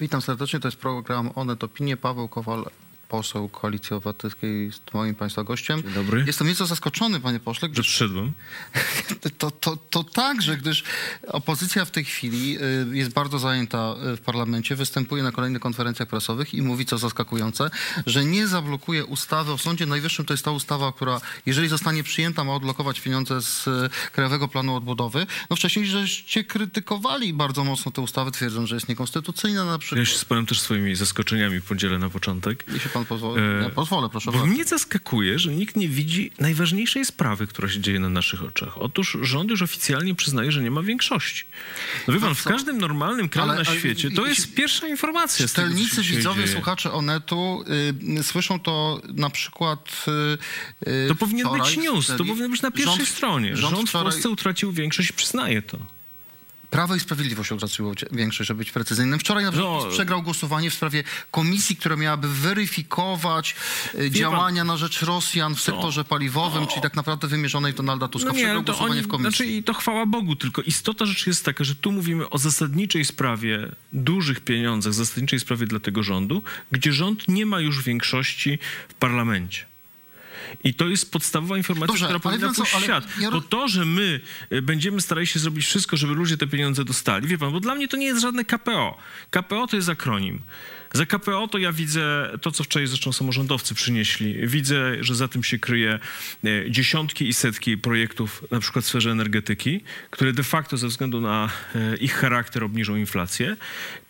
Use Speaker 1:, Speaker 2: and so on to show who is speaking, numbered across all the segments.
Speaker 1: Witam serdecznie, to jest program Onet Opinie. Paweł Kowal, poseł Koalicji Obywatelskiej jest moim Państwa gościem.
Speaker 2: Dzień dobry.
Speaker 1: Jestem nieco zaskoczony, panie pośle,
Speaker 2: Że
Speaker 1: gdyż
Speaker 2: przyszedłem.
Speaker 1: to, to, to także, gdyż opozycja w tej chwili y, jest bardzo zajęta y, w parlamencie, występuje na kolejnych konferencjach prasowych i mówi, co zaskakujące, że nie zablokuje ustawy o Sądzie Najwyższym. To jest ta ustawa, która, jeżeli zostanie przyjęta, ma odblokować pieniądze z y, Krajowego Planu Odbudowy. No wcześniej żeście krytykowali bardzo mocno tę ustawę, twierdząc, że jest niekonstytucyjna na przykład.
Speaker 2: Ja się spowiem też swoimi zaskoczeniami podzielę na początek.
Speaker 1: Pan pozwoli,
Speaker 2: E,
Speaker 1: ja pozwolę, proszę bardzo.
Speaker 2: mnie zaskakuje, że nikt nie widzi najważniejszej sprawy, która się dzieje na naszych oczach. Otóż rząd już oficjalnie przyznaje, że nie ma większości. No wie pan, w każdym normalnym kraju
Speaker 1: Ale-
Speaker 2: na
Speaker 1: ale-
Speaker 2: świecie to jest pierwsza informacja
Speaker 1: Czytelnicy, widzowie,
Speaker 2: dzieje.
Speaker 1: słuchacze Onetu y, słyszą to na przykład y,
Speaker 2: To powinien
Speaker 1: wczoraj
Speaker 2: być news, to powinien być na pierwszej
Speaker 1: Rząd-
Speaker 2: stronie.
Speaker 1: Rząd,
Speaker 2: Rząd w
Speaker 1: wczoraj,
Speaker 2: Polsce utracił większość i przyznaje to.
Speaker 1: Prawo i Sprawiedliwość cie- większość, żeby być precyzyjnym. Wczoraj na przykład
Speaker 2: No.
Speaker 1: Przegrał głosowanie w sprawie komisji, która miałaby weryfikować y, działania na rzecz Rosjan w sektorze paliwowym, czyli tak naprawdę wymierzonej Donalda Tuska. przegrał
Speaker 2: to
Speaker 1: głosowanie w komisji.
Speaker 2: Znaczy, i to chwała Bogu, tylko istota rzeczy jest taka, że tu mówimy o zasadniczej sprawie, dużych pieniądzach, zasadniczej sprawie dla tego rządu, gdzie rząd nie ma już większości w parlamencie. I to jest podstawowa informacja,
Speaker 1: Dobrze,
Speaker 2: która powinna pójść w świat.
Speaker 1: ja
Speaker 2: Bo to, że my y, będziemy starali się zrobić wszystko, żeby ludzie te pieniądze dostali, wie pan, bo dla mnie to nie jest żadne KPO. KPO to jest akronim. Za KPO to ja widzę to, co wczoraj zresztą samorządowcy przynieśli. Widzę, że za tym się kryje e, dziesiątki i setki projektów, na przykład w sferze energetyki, które de facto ze względu na e, ich charakter obniżą inflację.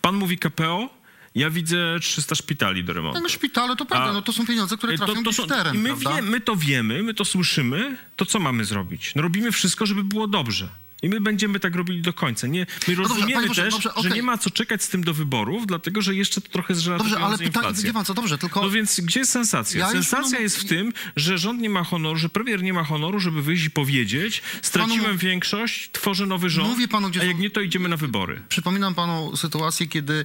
Speaker 2: Pan mówi KPO, ja widzę 300 szpitali do remontu.
Speaker 1: No szpitale, to prawda,
Speaker 2: A-
Speaker 1: no to są pieniądze, które trafią gdzieś w teren,
Speaker 2: my, wie, my to wiemy, my to słyszymy, to co mamy zrobić? No robimy wszystko, żeby było dobrze. I my będziemy tak robili do końca. Nie, my
Speaker 1: dobrze,
Speaker 2: rozumiemy
Speaker 1: pośle,
Speaker 2: też,
Speaker 1: dobrze,
Speaker 2: że
Speaker 1: okej.
Speaker 2: nie ma co czekać z tym do wyborów, dlatego że jeszcze to trochę zżera
Speaker 1: Dobrze, ale pytanie, co, dobrze, tylko...
Speaker 2: No więc gdzie jest sensacja?
Speaker 1: Ja
Speaker 2: sensacja jest w tym, że rząd nie ma honoru, że premier nie ma honoru, żeby wyjść i powiedzieć straciłem
Speaker 1: Panu-
Speaker 2: większość, tworzę nowy rząd,
Speaker 1: Mówię panu, gdzie
Speaker 2: a jak
Speaker 1: są-
Speaker 2: nie, to idziemy na wybory.
Speaker 1: Przypominam panu sytuację, kiedy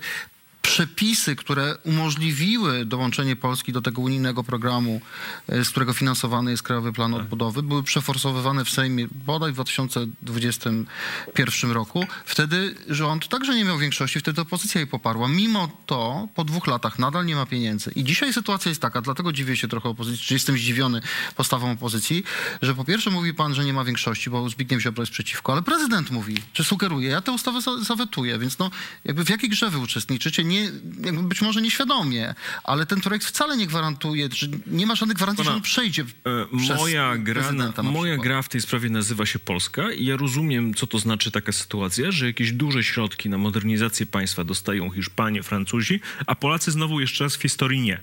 Speaker 1: przepisy, które umożliwiły dołączenie Polski do tego unijnego programu, e, z którego finansowany jest Krajowy Plan Odbudowy, były przeforsowywane w Sejmie bodaj w 2021 roku. Wtedy rząd także nie miał większości, wtedy opozycja jej poparła. Mimo to po dwóch latach nadal nie ma pieniędzy. I dzisiaj sytuacja jest taka, dlatego dziwię się trochę opozycji, czy jestem zdziwiony postawą opozycji, że po pierwsze mówi pan, że nie ma większości, bo Zbigniew Ziobro jest przeciwko, ale prezydent mówi, czy sugeruje, ja tę ustawę za- zawetuję, więc no jakby w jakiej grze wy uczestniczycie, nie, jakby być może nieświadomie, ale ten projekt wcale nie gwarantuje, że nie ma żadnych gwarancji, że
Speaker 2: Pana,
Speaker 1: on przejdzie
Speaker 2: E, Moja, gra, na,
Speaker 1: na
Speaker 2: moja gra w tej sprawie nazywa się Polska i ja rozumiem, co to znaczy taka sytuacja, że jakieś duże środki na modernizację państwa dostają Hiszpanie, Francuzi, a Polacy znowu jeszcze raz w historii nie.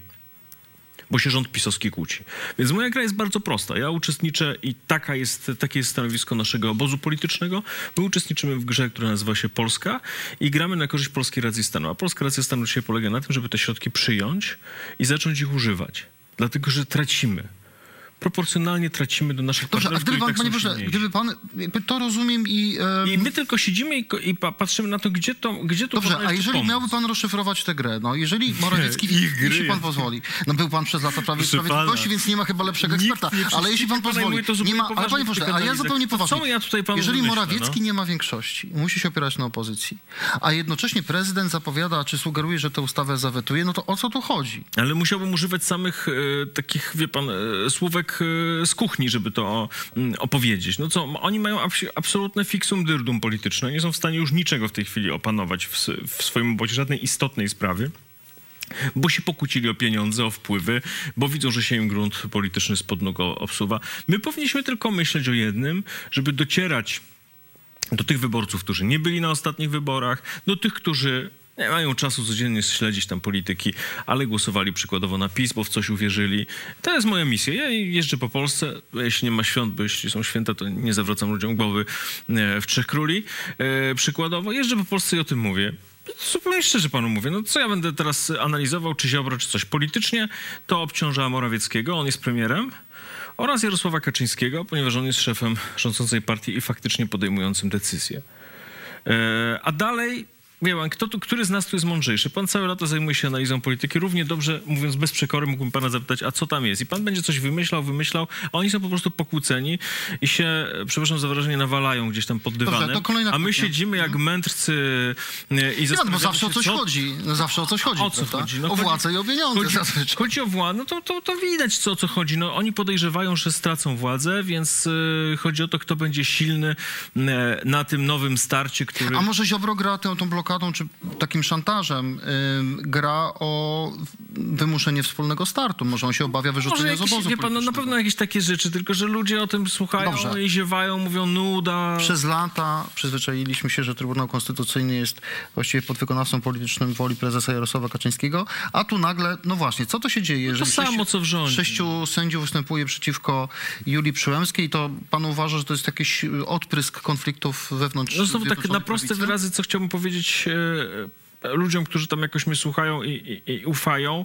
Speaker 2: Bo się rząd pisowski kłóci. Więc moja gra jest bardzo prosta. Ja uczestniczę i taka jest, takie jest stanowisko naszego obozu politycznego. My uczestniczymy w grze, która nazywa się Polska i gramy na korzyść polskiej racji stanu. A polska racja stanu dzisiaj polega na tym, żeby te środki przyjąć i zacząć ich używać. Dlatego, że tracimy. Proporcjonalnie tracimy do naszych
Speaker 1: Dobrze, a
Speaker 2: partnerów,
Speaker 1: gdyby
Speaker 2: którzy
Speaker 1: pan,
Speaker 2: tak
Speaker 1: panie
Speaker 2: silniejsi.
Speaker 1: gdyby pan, to rozumiem i... em,
Speaker 2: I my tylko siedzimy i, i pa, patrzymy na to, gdzie to, gdzie to
Speaker 1: Dobrze, a jeżeli
Speaker 2: pomóc.
Speaker 1: miałby pan rozszyfrować tę grę, no jeżeli Morawiecki, jeśli pan pozwoli, no był pan przez lata Prawie
Speaker 2: Proszę
Speaker 1: Sprawiedliwości, więc nie ma chyba lepszego eksperta, ale jeśli pan pozwoli,
Speaker 2: to
Speaker 1: nie ma, ale panie
Speaker 2: tych
Speaker 1: ale ja zupełnie
Speaker 2: co
Speaker 1: poważnie,
Speaker 2: ja tutaj panu
Speaker 1: jeżeli Morawiecki
Speaker 2: no?
Speaker 1: nie ma większości, musi się opierać na opozycji, a jednocześnie prezydent zapowiada, czy sugeruje, że tę ustawę zawetuje, no to o co tu chodzi?
Speaker 2: Ale musiałbym używać samych e, takich, wie pan, e, słówek e, z kuchni, żeby to mm, opowiedzieć. No co, oni mają abs- absolutne fixum dyrdum polityczne. Nie są w stanie już niczego w tej chwili opanować w, w swoim obozie, żadnej istotnej sprawy. Bo się pokłócili o pieniądze, o wpływy, bo widzą, że się im grunt polityczny spod nóg obsuwa. My powinniśmy tylko myśleć o jednym, żeby docierać do tych wyborców, którzy nie byli na ostatnich wyborach, do tych, którzy nie mają czasu codziennie śledzić tam polityki, ale głosowali przykładowo na PiS, bo w coś uwierzyli. To jest moja misja. Ja jeżdżę po Polsce, jeśli nie ma świąt, bo jeśli są święta, to nie zawracam ludziom głowy e, w Trzech Króli. E, Przykładowo jeżdżę po Polsce i o tym mówię. Zupełnie szczerze panu mówię, no co ja będę teraz analizował, czy Ziobro, czy coś. Politycznie to obciąża Morawieckiego, on jest premierem, oraz Jarosława Kaczyńskiego, ponieważ on jest szefem rządzącej partii i faktycznie podejmującym decyzje. E, A dalej wie pan, kto tu, który z nas tu jest mądrzejszy? Pan całe lata zajmuje się analizą polityki. Równie dobrze, mówiąc bez przekory, mógłbym pana zapytać, a co tam jest? I pan będzie coś wymyślał, wymyślał, a oni są po prostu pokłóceni i się, e, przepraszam za wyrażenie, nawalają gdzieś tam pod dywanem.
Speaker 1: kolejna
Speaker 2: a my siedzimy jak mędrcy e, i
Speaker 1: no, bo
Speaker 2: zastanawiamy
Speaker 1: zawsze o
Speaker 2: się,
Speaker 1: coś
Speaker 2: co,
Speaker 1: chodzi. No, zawsze o coś chodzi.
Speaker 2: o co
Speaker 1: prawda?
Speaker 2: chodzi? No
Speaker 1: o władzę i o pieniądze
Speaker 2: Chodzi,
Speaker 1: zazwyczaj.
Speaker 2: chodzi o władzę, no to, to, to widać, co, o co chodzi. No, oni podejrzewają, że stracą władzę, więc y, chodzi o to, kto będzie silny y, na tym nowym starcie, który...
Speaker 1: A może Ziobro gra tą, tą blokadą, czy takim szantażem, gra o wymuszenie wspólnego startu. Może on się obawia wyrzucenia z
Speaker 2: jakieś,
Speaker 1: obozu
Speaker 2: wie pan, no, na pewno jakieś takie rzeczy, tylko że ludzie o tym słuchają
Speaker 1: Dobrze.
Speaker 2: i ziewają, mówią nuda.
Speaker 1: Przez lata przyzwyczailiśmy się, że Trybunał Konstytucyjny jest właściwie podwykonawcą politycznym woli prezesa Jarosława Kaczyńskiego, a tu nagle, no właśnie, co to się dzieje? Jeżeli
Speaker 2: samo,
Speaker 1: sześciu,
Speaker 2: co w rządzie.
Speaker 1: Sześciu sędziów występuje przeciwko Julii Przyłębskiej, to pan uważa, że to jest jakiś odprysk konfliktów wewnątrz
Speaker 2: No znowu tak na proste
Speaker 1: Prawicy?
Speaker 2: wyrazy, co chciałbym powiedzieć e, ludziom, którzy tam jakoś mnie słuchają i, i, i ufają.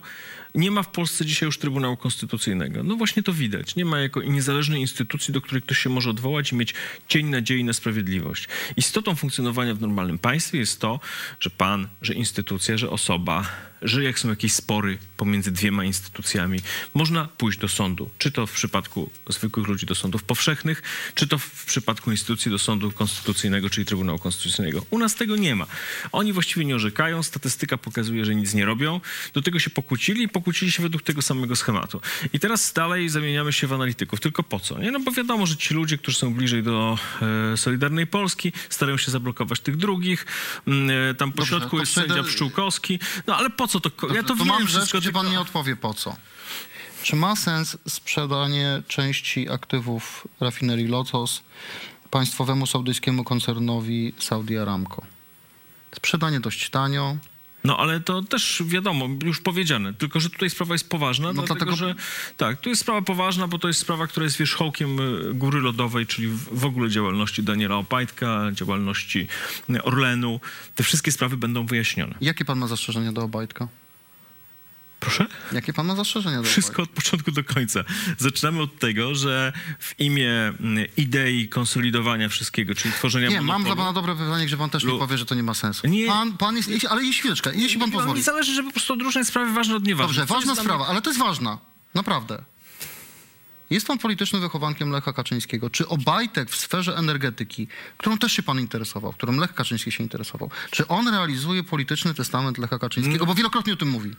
Speaker 2: Nie ma w Polsce dzisiaj już Trybunału Konstytucyjnego. No właśnie to widać. Nie ma jako niezależnej instytucji, do której ktoś się może odwołać i mieć cień nadziei na sprawiedliwość. Istotą funkcjonowania w normalnym państwie jest to, że pan, że instytucja, że osoba, że jak są jakieś spory pomiędzy dwiema instytucjami, można pójść do sądu. Czy to w przypadku zwykłych ludzi do sądów powszechnych, czy to w przypadku instytucji do sądu konstytucyjnego, czyli Trybunału Konstytucyjnego. U nas tego nie ma. Oni właściwie nie orzekają, statystyka pokazuje, że nic nie robią. Do tego się pokłócili i pokłócili się według tego samego schematu. I teraz dalej zamieniamy się w analityków. Tylko po co? Nie? No bo wiadomo, że ci ludzie, którzy są bliżej do e, Solidarnej Polski, starają się zablokować tych drugich. Mm, e, Tam po środku jest sędzia Pszczółkowski. No ale po co to? ko- Ja to,
Speaker 1: to
Speaker 2: wiem
Speaker 1: mam rzecz,
Speaker 2: wszystko,
Speaker 1: gdzie
Speaker 2: tylko-
Speaker 1: pan nie odpowie po co. Czy ma sens sprzedanie części aktywów rafinerii Lotos państwowemu saudyjskiemu koncernowi Saudi Aramco? Sprzedanie dość tanio.
Speaker 2: No ale to też wiadomo, już powiedziane, tylko że tutaj sprawa jest poważna,
Speaker 1: No
Speaker 2: dlatego
Speaker 1: dlatego-
Speaker 2: że tak, tu jest sprawa poważna, bo to jest sprawa, która jest wierzchołkiem y, góry lodowej, czyli w- ogóle działalności Daniela Opajtka, działalności y, Orlenu. Te wszystkie sprawy będą wyjaśnione.
Speaker 1: Jakie pan ma zastrzeżenia do Obajtka?
Speaker 2: Proszę?
Speaker 1: Jakie pan ma zastrzeżenia
Speaker 2: Wszystko od początku do końca. Zaczynamy od tego, że w imię mm, idei konsolidowania wszystkiego, czyli tworzenia
Speaker 1: Nie, mam
Speaker 2: monopolu,
Speaker 1: dla pana dobre pytanie, gdzie pan też mi
Speaker 2: Lu-
Speaker 1: powie, że to nie ma sensu.
Speaker 2: Nie.
Speaker 1: Pan, pan jest, ale jeśli chwileczkę, jeśli pan
Speaker 2: Nie,
Speaker 1: pozwoli.
Speaker 2: Mi zależy, żeby po prostu odróżniać sprawy ważne od nieważnych.
Speaker 1: Dobrze,
Speaker 2: Co
Speaker 1: ważna sprawa, ale to jest ważna. Naprawdę. Jest pan politycznym wychowankiem Lecha Kaczyńskiego. Czy Obajtek w sferze energetyki, którą też się pan interesował, którą Lech Kaczyński się interesował, czy on realizuje polityczny testament Lecha Kaczyńskiego? Bo wielokrotnie o tym mówi.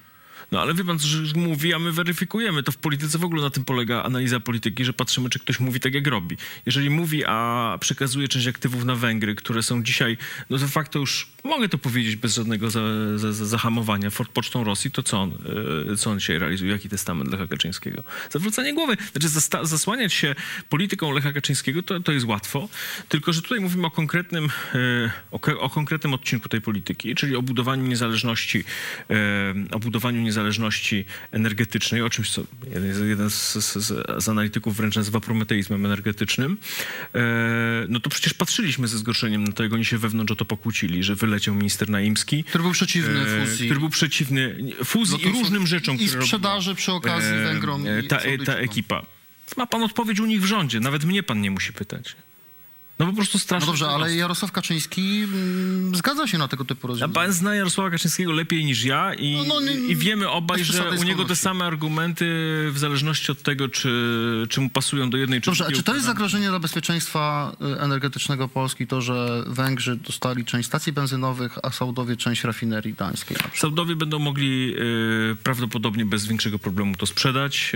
Speaker 2: No ale wie pan, że mówi, a my weryfikujemy. To w polityce w ogóle na tym polega analiza polityki, że patrzymy, czy ktoś mówi tak, jak robi. Jeżeli mówi, a przekazuje część aktywów na Węgry, które są dzisiaj, no de facto już, mogę to powiedzieć bez żadnego za, za, za, zahamowania, Fort Pocztą Rosji, to co on, e, co on dzisiaj realizuje? Jaki testament Lecha Kaczyńskiego? Zawrócenie głowy. Znaczy zasłaniać się polityką Lecha Kaczyńskiego to, to jest łatwo, tylko że tutaj mówimy o konkretnym, e, o, o konkretnym odcinku tej polityki, czyli o budowaniu niezależności, e, o budowaniu niezależności energetycznej, o czymś, co jeden, z, z, z, analityków wręcz nazywa prometeizmem energetycznym, e, no to przecież patrzyliśmy ze zgorszeniem na to, jak oni się wewnątrz o to pokłócili, że wyleciał minister Naimski,
Speaker 1: Który był przeciwny
Speaker 2: e,
Speaker 1: fuzji.
Speaker 2: który był przeciwny fuzji i
Speaker 1: Lotosu
Speaker 2: różnym rzeczom,
Speaker 1: I sprzedaży przy okazji
Speaker 2: robiła, e,
Speaker 1: Węgrom i
Speaker 2: ta, ta ekipa. Ma pan odpowiedź u nich w rządzie, nawet mnie pan nie musi pytać. No po prostu
Speaker 1: No
Speaker 2: strasznie.
Speaker 1: dobrze,
Speaker 2: prosto.
Speaker 1: ale Jarosław Kaczyński mm, zgadza się na tego typu
Speaker 2: A
Speaker 1: rozwiązania.
Speaker 2: pan zna Jarosława Kaczyńskiego lepiej niż ja i,
Speaker 1: No, no, nie-
Speaker 2: i wiemy obaj, że u niego te same argumenty w zależności od tego, czy, czy mu pasują do jednej czy
Speaker 1: Dobrze, a
Speaker 2: drugiej
Speaker 1: czy to jest zagrożenie dla bezpieczeństwa y, energetycznego Polski, to, że Węgrzy dostali część stacji benzynowych, a Saudowie część rafinerii przykład?
Speaker 2: Saudowie będą mogli e, prawdopodobnie bez większego problemu to sprzedać.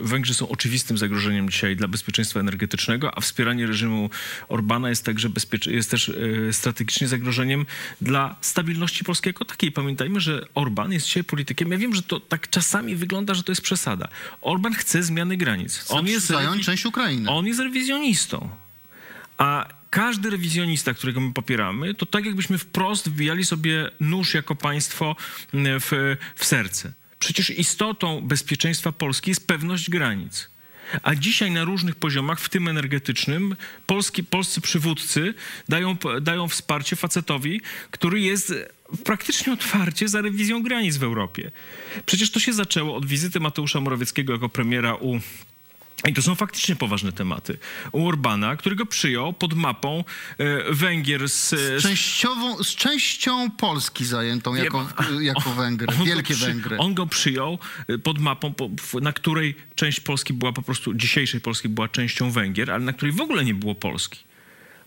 Speaker 2: E, Węgrzy są oczywistym zagrożeniem dzisiaj dla bezpieczeństwa energetycznego, a wspieranie reżimu Orbana jest także bezpiecz- jest też e, strategicznie zagrożeniem dla stabilności Polski jako takiej. Pamiętajmy, że Orban jest dzisiaj politykiem. Ja wiem, że to tak czasami wygląda, że to jest przesada. Orban chce zmiany granic. On jest
Speaker 1: zająć
Speaker 2: rewi-
Speaker 1: część Ukrainy.
Speaker 2: on jest rewizjonistą. A każdy rewizjonista, którego my popieramy, to tak jakbyśmy wprost wbijali sobie nóż jako państwo mm, w, w serce. Przecież istotą bezpieczeństwa Polski jest pewność granic. A dzisiaj na różnych poziomach, w tym energetycznym, polski, polscy przywódcy dają, dają wsparcie facetowi, który jest praktycznie otwarcie za rewizją granic w Europie. Przecież to się zaczęło od wizyty Mateusza Morawieckiego jako premiera u I to są faktycznie poważne tematy. U Orbana, którego przyjął pod mapą e, Węgier z...
Speaker 1: Z, częściową, z częścią Polski zajętą jako, jako Węgry,
Speaker 2: on
Speaker 1: wielkie
Speaker 2: przy-
Speaker 1: Węgry.
Speaker 2: On go przyjął y, pod mapą, na której część Polski była po prostu, dzisiejszej Polski była częścią Węgier, ale na której w ogóle nie było Polski.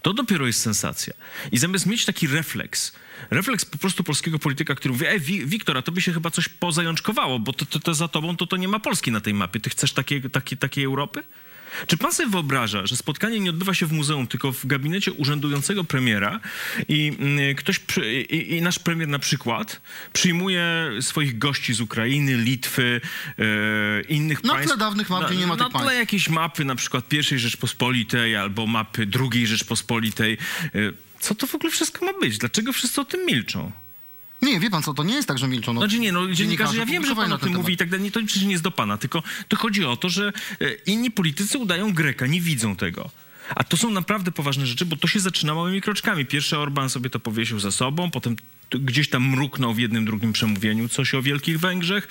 Speaker 2: To dopiero jest sensacja. I zamiast mieć taki refleks, refleks po prostu polskiego polityka, który mówi, ej, Wi- Wiktor, a to by się chyba coś pozajączkowało, bo to, to, to za tobą to, to nie ma Polski na tej mapie. Ty chcesz takiej, takiej, takiej Europy? Czy pan sobie wyobraża, że spotkanie nie odbywa się w muzeum, tylko w gabinecie urzędującego premiera i mm, ktoś, i, i nasz premier na przykład przyjmuje swoich gości z Ukrainy, Litwy, e, innych
Speaker 1: Na
Speaker 2: państw.
Speaker 1: tle dawnych map, gdzie nie ma
Speaker 2: Na
Speaker 1: tych
Speaker 2: tle
Speaker 1: państw.
Speaker 2: jakiejś mapy, na przykład pierwszej Rzeczpospolitej albo mapy drugiej Rzeczpospolitej. E, Co to w ogóle wszystko ma być? Dlaczego wszyscy o tym milczą?
Speaker 1: Nie, wie pan co, to nie jest tak, że milczą. No,
Speaker 2: Znaczy nie, no dziennikarze, ja wiem, że pan o tym mówi i tak dalej, nie, to przecież nie jest do pana, tylko to chodzi o to, że e, inni politycy udają Greka, nie widzą tego. A to są naprawdę poważne rzeczy, bo to się zaczyna małymi kroczkami. Pierwszy Orban sobie to powiesił za sobą, potem gdzieś tam mruknął w jednym, drugim przemówieniu coś o Wielkich Węgrzech,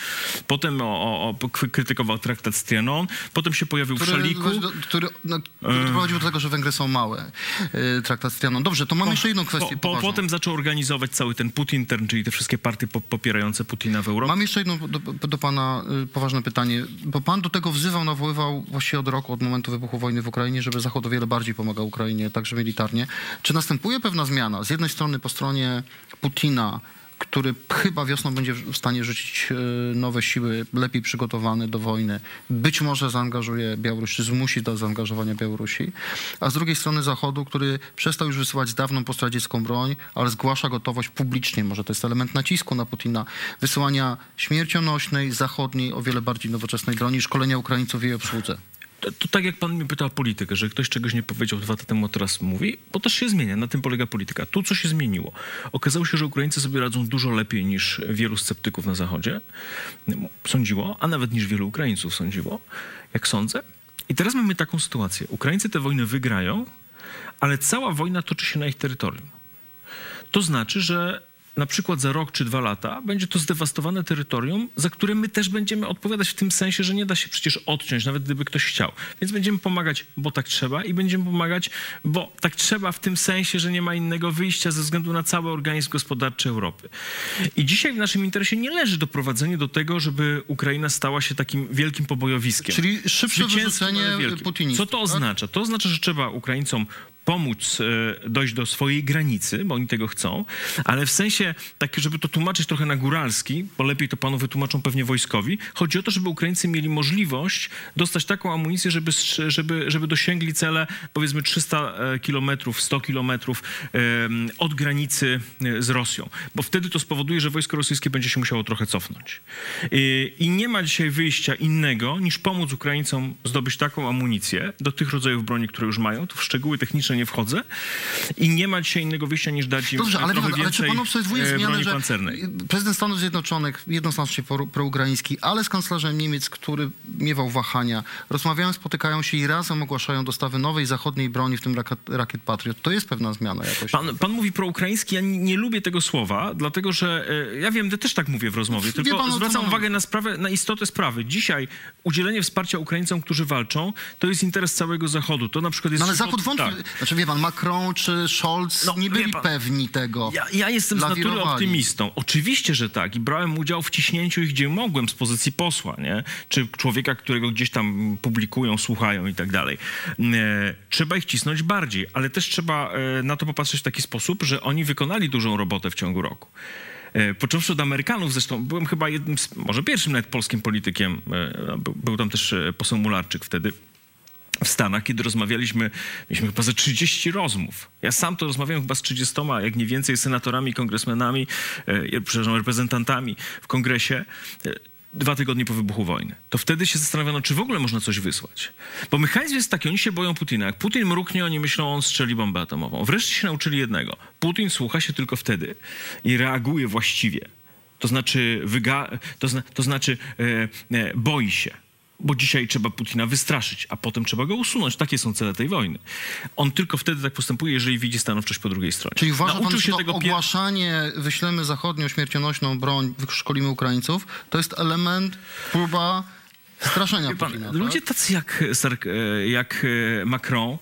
Speaker 2: potem o, o, o, krytykował traktat z Trianon, potem się pojawił w
Speaker 1: który,
Speaker 2: Szaliku.
Speaker 1: do- który, no, który doprowadził do tego, że Węgry są małe. Yy, traktat z Trianon. Dobrze, to mam jeszcze jedną kwestię
Speaker 2: Po, po, potem zaczął organizować cały ten Putin-turn, czyli te wszystkie partie po, popierające Putina w Europie.
Speaker 1: Mam jeszcze jedno do, do pana y, poważne pytanie, bo pan do tego wzywał, nawoływał właściwie od roku, od momentu wybuchu wojny w Ukrainie, żeby Zachód o wiele bardziej pomagał Ukrainie, także militarnie. Czy następuje pewna zmiana? Z jednej strony po stronie Putina, który chyba wiosną będzie w stanie rzucić y, nowe siły, lepiej przygotowane do wojny, być może zaangażuje Białoruś, czy zmusi do zaangażowania Białorusi, a z drugiej strony Zachodu, który przestał już wysyłać dawną postradziecką broń, ale zgłasza gotowość publicznie, może to jest element nacisku na Putina, wysyłania śmiercionośnej, zachodniej, o wiele bardziej nowoczesnej broni, szkolenia Ukraińców w jej obsłudze.
Speaker 2: To, to tak jak pan mnie pytał o politykę, że ktoś czegoś nie powiedział dwa lata temu, a teraz mówi, bo też się zmienia, na tym polega polityka. Tu co się zmieniło? Okazało się, że Ukraińcy sobie radzą dużo lepiej niż wielu sceptyków na Zachodzie sądziło, a nawet niż wielu Ukraińców sądziło, jak sądzę. I teraz mamy taką sytuację. Ukraińcy tę wojnę wygrają, ale cała wojna toczy się na ich terytorium. To znaczy, że na przykład za rok czy dwa lata będzie to zdewastowane terytorium, za które my też będziemy odpowiadać w tym sensie, że nie da się przecież odciąć, nawet gdyby ktoś chciał. Więc będziemy pomagać, bo tak trzeba i będziemy pomagać, bo tak trzeba w tym sensie, że nie ma innego wyjścia ze względu na cały organizm gospodarczy Europy. I dzisiaj w naszym interesie nie leży doprowadzenie do tego, żeby Ukraina stała się takim wielkim pobojowiskiem.
Speaker 1: Czyli szybsze wyrzucenie putinistów,
Speaker 2: Co to
Speaker 1: tak?
Speaker 2: oznacza? To oznacza, że trzeba Ukraińcom pomóc e, dojść do swojej granicy, bo oni tego chcą, ale w sensie taki, żeby to tłumaczyć trochę na góralski, bo lepiej to panu wytłumaczą pewnie wojskowi, chodzi o to, żeby Ukraińcy mieli możliwość dostać taką amunicję, żeby, żeby, żeby dosięgli cele powiedzmy 300 e, kilometrów, 100 kilometrów od granicy e, z Rosją, bo wtedy to spowoduje, że wojsko rosyjskie będzie się musiało trochę cofnąć. I, nie ma dzisiaj wyjścia innego, niż pomóc Ukraińcom zdobyć taką amunicję do tych rodzajów broni, które już mają. W szczegóły techniczne nie wchodzę. I nie ma dzisiaj innego wyjścia, niż dać im
Speaker 1: Dobrze, ale,
Speaker 2: trochę
Speaker 1: ale czy pan obserwuje
Speaker 2: e,
Speaker 1: zmianę, że
Speaker 2: pancernej.
Speaker 1: prezydent Stanów Zjednoczonych jednoznacznie pro- proukraiński, ale z kanclerzem Niemiec, który miewał wahania, rozmawiają, spotykają się i razem ogłaszają dostawy nowej zachodniej broni, w tym rakiet, rakiet Patriot. To jest pewna zmiana jakoś.
Speaker 2: Pan, pan mówi proukraiński, ja nie, nie lubię tego słowa, dlatego że e, ja wiem, że też tak mówię w rozmowie,
Speaker 1: Wie
Speaker 2: tylko
Speaker 1: pan,
Speaker 2: zwracam uwagę na sprawę, na istotę sprawy. Dzisiaj udzielenie wsparcia Ukraińcom, którzy walczą, to jest interes całego Zachodu. To na przykład jest...
Speaker 1: No ale Zachód wątpi.
Speaker 2: tak.
Speaker 1: Znaczy wie pan, Macron czy Scholz
Speaker 2: No,
Speaker 1: nie byli
Speaker 2: pan,
Speaker 1: pewni tego.
Speaker 2: Ja, ja jestem z natury
Speaker 1: Lawirowali.
Speaker 2: optymistą. Oczywiście, że tak. I brałem udział w ciśnięciu ich, gdzie mogłem, z pozycji posła, nie? Czy człowieka, którego gdzieś tam publikują, słuchają i tak dalej. E, Trzeba ich cisnąć bardziej, ale też trzeba e, na to popatrzeć w taki sposób, że oni wykonali dużą robotę w ciągu roku. E, Począwszy od Amerykanów, zresztą byłem chyba jednym, z, może pierwszym nawet polskim politykiem, e, był, był tam też poseł Mularczyk wtedy, w Stanach, kiedy rozmawialiśmy, mieliśmy chyba ze 30 rozmów. Ja sam to rozmawiałem chyba z 30, jak nie więcej, senatorami, kongresmenami, e, przepraszam, reprezentantami w kongresie. e, Dwa tygodnie po wybuchu wojny. To wtedy się zastanawiano, czy w ogóle można coś wysłać. Bo mechanizm jest taki, oni się boją Putina. Jak Putin mruknie, oni myślą, on strzeli bombę atomową. Wreszcie się nauczyli jednego. Putin słucha się tylko wtedy i reaguje właściwie. To znaczy, wyga- to, zna- to znaczy e, e, boi się. Bo dzisiaj trzeba Putina wystraszyć, a potem trzeba go usunąć. Takie są cele tej wojny. On tylko wtedy tak postępuje, jeżeli widzi stanowczość po drugiej stronie.
Speaker 1: Czyli uważa pan,
Speaker 2: Nauczył się
Speaker 1: to
Speaker 2: tego
Speaker 1: ogłaszanie, wyślemy zachodnią śmiercionośną broń, wyszkolimy Ukraińców, to jest element, próba straszenia
Speaker 2: pan,
Speaker 1: Putina.
Speaker 2: ludzie
Speaker 1: tak?
Speaker 2: tacy jak, e, jak e, Macron e,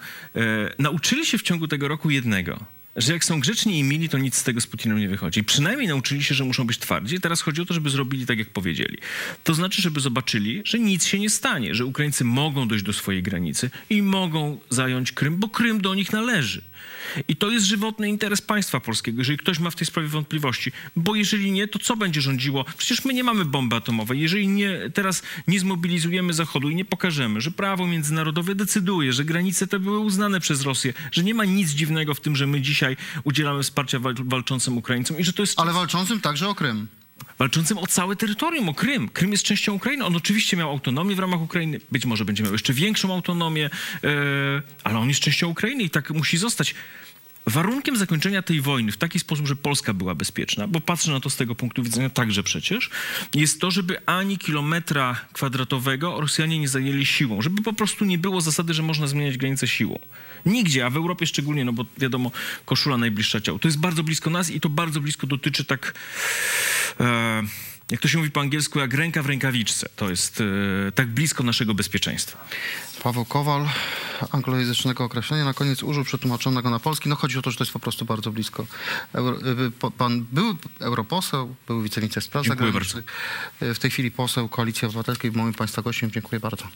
Speaker 2: nauczyli się w ciągu tego roku jednego. Że jak są grzeczni i mili, to nic z tego z Putinem nie wychodzi. Przynajmniej nauczyli się, że muszą być twardzi. Teraz chodzi o to, żeby zrobili tak, jak powiedzieli. To znaczy, żeby zobaczyli, że nic się nie stanie, że Ukraińcy mogą dojść do swojej granicy i mogą zająć Krym, bo Krym do nich należy. I to jest żywotny interes państwa polskiego, jeżeli ktoś ma w tej sprawie wątpliwości. Bo jeżeli nie, to co będzie rządziło? Przecież my nie mamy bomby atomowej. Jeżeli nie, teraz nie zmobilizujemy Zachodu i nie pokażemy, że prawo międzynarodowe decyduje, że granice te były uznane przez Rosję, że nie ma nic dziwnego w tym, że my dzisiaj udzielamy wsparcia wal- walczącym Ukraińcom i że to jest
Speaker 1: Ale walczącym także o Krym.
Speaker 2: Walczącym o całe terytorium, o Krym. Krym jest częścią Ukrainy. On oczywiście miał autonomię w ramach Ukrainy. Być może będzie miał jeszcze większą autonomię, e, ale on jest częścią Ukrainy i tak musi zostać. Warunkiem zakończenia tej wojny w taki sposób, że Polska była bezpieczna, bo patrzę na to z tego punktu widzenia także przecież, jest to, żeby ani kilometra kwadratowego Rosjanie nie zajęli siłą, żeby po prostu nie było zasady, że można zmieniać granice siłą. Nigdzie, a w Europie szczególnie, no bo wiadomo, koszula najbliższa ciału. To jest bardzo blisko nas i to bardzo blisko dotyczy tak jak to się mówi po angielsku, jak ręka w rękawiczce. To jest e, tak blisko naszego bezpieczeństwa.
Speaker 1: Paweł Kowal, anglojęzycznego określenia, na koniec użył przetłumaczonego na polski. No chodzi o to, że to jest po prostu bardzo blisko. Euro, po- pan był europoseł, był wiceminister spraw zagranicznych. W tej chwili poseł Koalicji Obywatelskiej, moim Państwa gościem. Dziękuję bardzo.